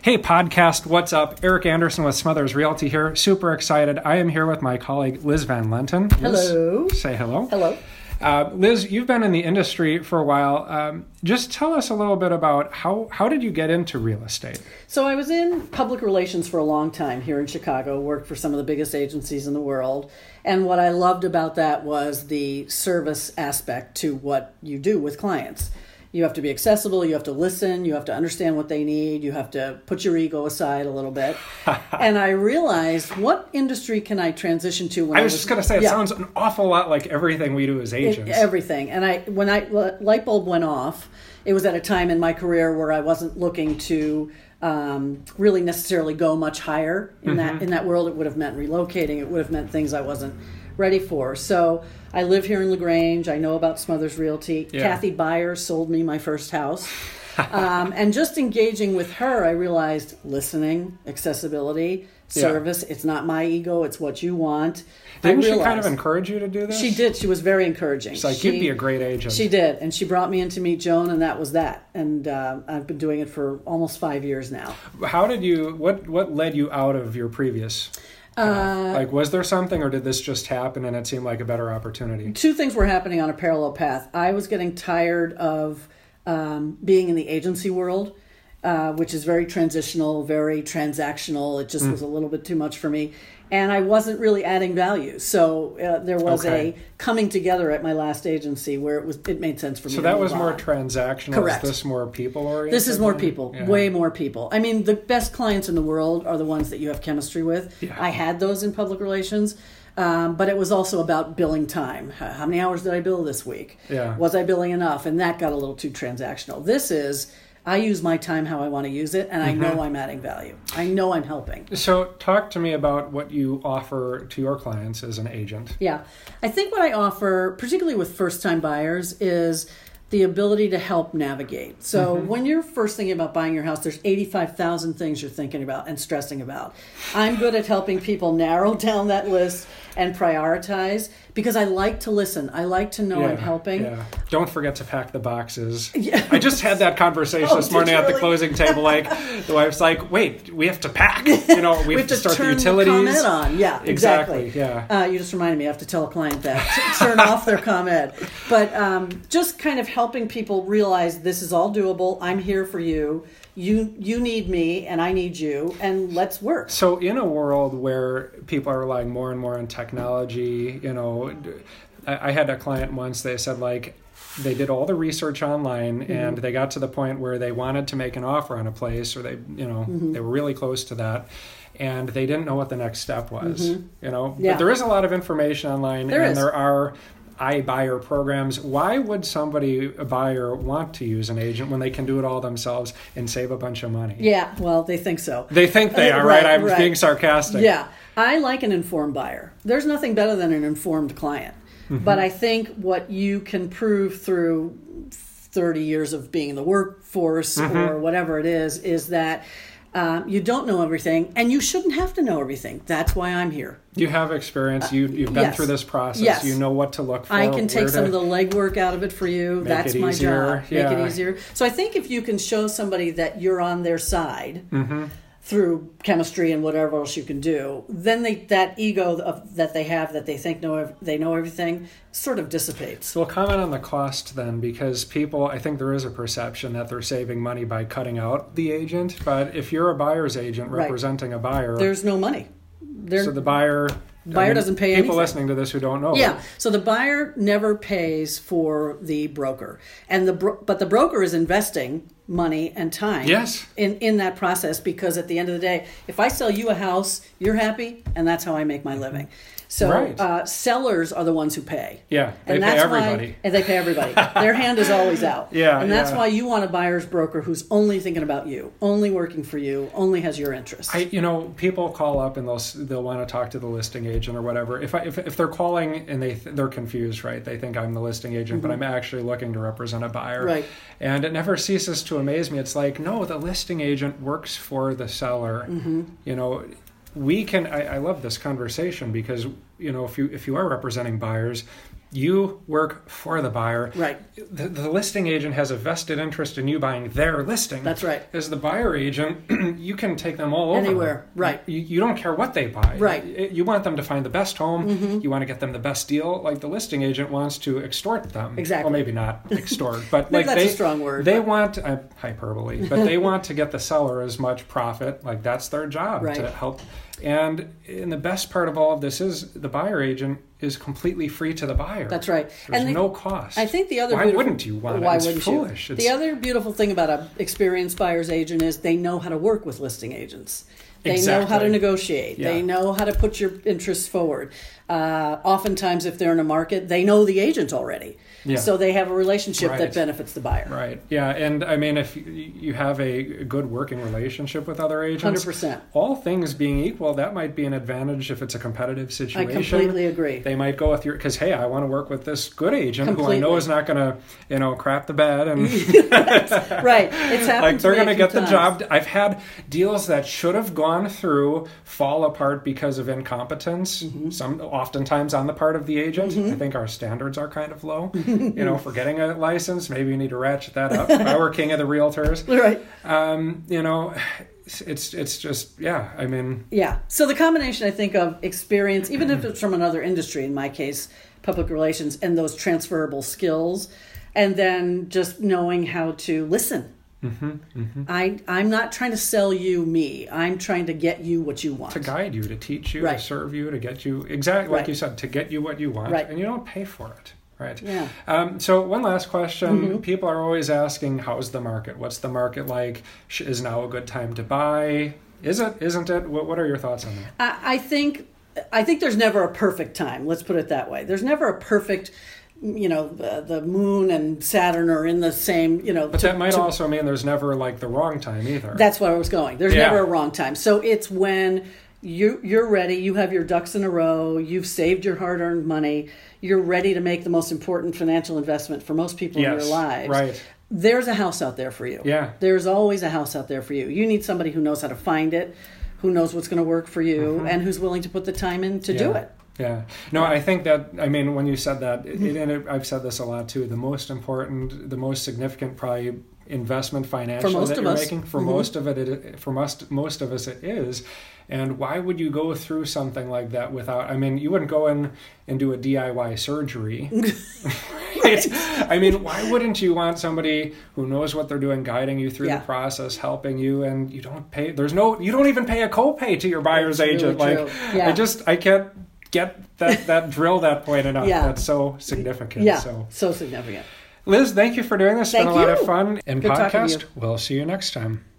Hey, podcast, what's up? Eric Anderson with Smothers Realty here. Super excited. I am here with my colleague Liz Van Lenten. Liz, Hello. Say hello. Hello. Uh, Liz, you've been in the industry for a while. Um, just tell us a little bit about how, how did you get into real estate? So I was in public relations for a long time here in Chicago, worked for some of the biggest agencies in the world. And what I loved about that was the service aspect to what you do with clients. You have to be accessible, you have to listen, you have to understand what they need, you have to put your ego aside a little bit. and I realized what industry can I transition to when I was just going to say, it Yeah. sounds an awful lot like everything we do as agents. everything and i when i light bulb went off it was at a time in my career where i wasn't looking to um, really necessarily go much higher in Mm-hmm. that in that world it would have meant relocating it would have meant things i wasn't ready for so i live here in lagrange i know about smothers realty Yeah. kathy byers sold me my first house um, and just engaging with her i realized listening accessibility Yeah. service it's not my ego it's what you want Didn't she kind of encourage you to do this? she did. She was very encouraging. She's like, she, you'd be a great agent. She did, and she brought me in to meet Joan, and that was that. And uh, I've been doing it for almost five years now. How did you, what, what led you out of your previous? Path? like, was there something or did this just happen and it seemed like a better opportunity? Two things were happening on a parallel path. I was getting tired of um, being in the agency world, uh, which is very transitional, very transactional. It just Mm. was a little bit too much for me. And I wasn't really adding value, so uh, there was Okay. a coming together at my last agency where it was it made sense for me. So that was more on. transactional. Correct. Is this more people oriented? This is more people, Yeah. way more people. I mean, the best clients in the world are the ones that you have chemistry with. Yeah. I had those in public relations, um, but it was also about billing time. How many hours did I bill this week? Yeah. Was I billing enough? And that got a little too transactional. This is, I use my time how I want to use it, and I Mm-hmm. know I'm adding value. I know I'm helping. So, talk to me about what you offer to your clients as an agent. Yeah. I think what I offer, particularly with first time buyers, is the ability to help navigate. So when you're first thinking about buying your house, there's 85,000 things you're thinking about and stressing about. I'm good at helping people narrow down that list and prioritize because I like to listen. I like to know I'm helping. Yeah. Don't forget to pack the boxes. I just had that conversation Oh, this morning at the really? closing table. Like the wife's like, "Wait, we have to pack. You know, we, We have to start turn the utilities." ComEd on. Yeah, Exactly, exactly. yeah. Uh, you just reminded me. I have to tell a client that turn off their ComEd. But um, just kind of helping people realize this is all doable. I'm here for you. You you need me, and I need you, and let's work. So, in a world where people are relying more and more on technology, you know, I, I had a client once. They said like they did all the research online Mm-hmm. and they got to the point where they wanted to make an offer on a place, or they, you know, Mm-hmm. they were really close to that. And they didn't know what the next step was, you know. Mm-hmm. Yeah. But there is a lot of information online, There and is. there are iBuyer programs. Why would somebody, a buyer, want to use an agent when they can do it all themselves and save a bunch of money? Yeah, well, they think so. They think they Uh, are, right? right, I'm right. being sarcastic. Yeah, I like an informed buyer. There's nothing better than an informed client. Mm-hmm. But I think what you can prove through 30 years of being in the workforce Mm-hmm. or whatever it is, is that um, you don't know everything and you shouldn't have to know everything. That's why I'm here. You have experience. You, you've been yes. through this process. Yes. You know what to look for. I can take some of the legwork out of it for you. That's my easier, job. Make it easier. So I think if you can show somebody that you're on their side Mm-hmm. Through chemistry and whatever else you can do, then they that ego of, that they have that they think know they know everything sort of dissipates. We'll comment on the cost then, because people, I think there is a perception that they're saving money by cutting out the agent. But if you're a buyer's agent Right. representing a buyer, There's no money. There, so the buyer, Buyer doesn't pay People anything. listening to this who don't know, Yeah. So the buyer never pays for the broker, and the bro- but the broker is investing money and time. Yes. In in that process, because at the end of the day, if I sell you a house, you're happy, and that's how I make my living. So Right. uh, sellers are the ones who pay. Yeah, they and pay that's everybody. Why, and they pay everybody. Their hand is always out. Yeah, And that's yeah. why you want a buyer's broker who's only thinking about you, only working for you, only has your interests. I, you know, people call up and they'll they'll want to talk to the listing agent or whatever. If I, if, if they're calling and they th- they're confused, right? They think I'm the listing agent, but I'm actually looking to represent a buyer. Mm-hmm. Right. And it never ceases to amaze me. It's like, no, the listing agent works for the seller. Mm-hmm. You know, we can. I, I love this conversation because you know, if you if you are representing buyers, you work for the buyer. Right. The, the listing agent has a vested interest in you buying their listing. That's right. As the buyer agent, you can take them all over. Anywhere. Right. You, you don't care what they buy. Right. Mm-hmm. You want them to find the best home. You want to get them the best deal. Like the listing agent wants to extort them. Exactly. Well, maybe not extort, but like that's they, a strong word, They but- want uh, hyperbole, but they want to get the seller as much profit. Like that's their job Right. to help. And and the best part of all of this is the buyer agent is completely free to the buyer. That's right. There's and the- no cost. I think the other why wouldn't you want why it? It's wouldn't foolish. you? It's, The other beautiful thing about an experienced buyer's agent is they know how to work with listing agents. They know how to Exactly. negotiate. They know how to put your interests forward. Uh, oftentimes, if they're in a market, they know the agent already, Yeah. so they have a relationship that benefits the buyer. Right. Yeah. And I mean, if you- have a good working relationship with other agents, 100%. all things being equal, that might be an advantage if it's a competitive situation. I completely agree. They might go with your because hey, I want to work with this good agent who I know is not going to you know crap the bed and right. It's happened. like they're going to going to get the job. I've had deals that should have gone through fall apart because of incompetence. Mm-hmm. Some oftentimes on the part of the agent. I think our standards are kind of low. you know, for getting a license, maybe you need to ratchet that up. if I were king of the realtors, Right. um, you know, it's it's just yeah. I mean, Yeah. So the combination, I think, of experience, even if it's from another industry, in my case, public relations, and those transferable skills, and then just knowing how to listen. Mm-hmm, I I'm not trying to sell you me. I'm trying to get you what you want. to guide you, to teach you, Right. to serve you, to get you exactly like Right. you said, to get you what you want, Right. and you don't pay for it. Right. Yeah. Um, so one last question: Mm-hmm. People are always asking, "How's the market? What's the market like? Is now a good time to buy? Is it? Isn't it? What, what are your thoughts on that?" I, I think I think there's never a perfect time. Let's put it that way. There's never a perfect. You know, the, the moon and Saturn are in the same. You know, But to- that might to- also mean there's never like the wrong time either. That's where I was going. There's Yeah. never a wrong time. So it's when you you're ready, you have your ducks in a row, you've saved your hard-earned money, you're ready to make the most important financial investment for most people in Yes, their lives. right. There's a house out there for you. Yeah. There's always a house out there for you. You need somebody who knows how to find it, who knows what's going to work for you, and who's willing to put the time in to do Mm-hmm. It. Yeah. No, I think that, I mean, when you said that, Mm-hmm. it, and it, I've said this a lot too, the most important, the most significant probably investment financially most that you're us. making, for Mhm. most of it, it, for most, most of us it is. And why would you go through something like that without, I mean, you wouldn't go in and do a DIY surgery. right? I mean, why wouldn't you want somebody who knows what they're doing guiding you through Yeah. the process, helping you, and you don't pay, there's no, you don't even pay a copay to your buyer's That's agent. really like, true. Yeah. I just, I can't get that that drill that point enough. Yeah. That's so significant. Yeah. So, So significant. Liz, thank you for doing this. It's been Thank a lot of fun. And Good talking to podcast, we'll see you next time.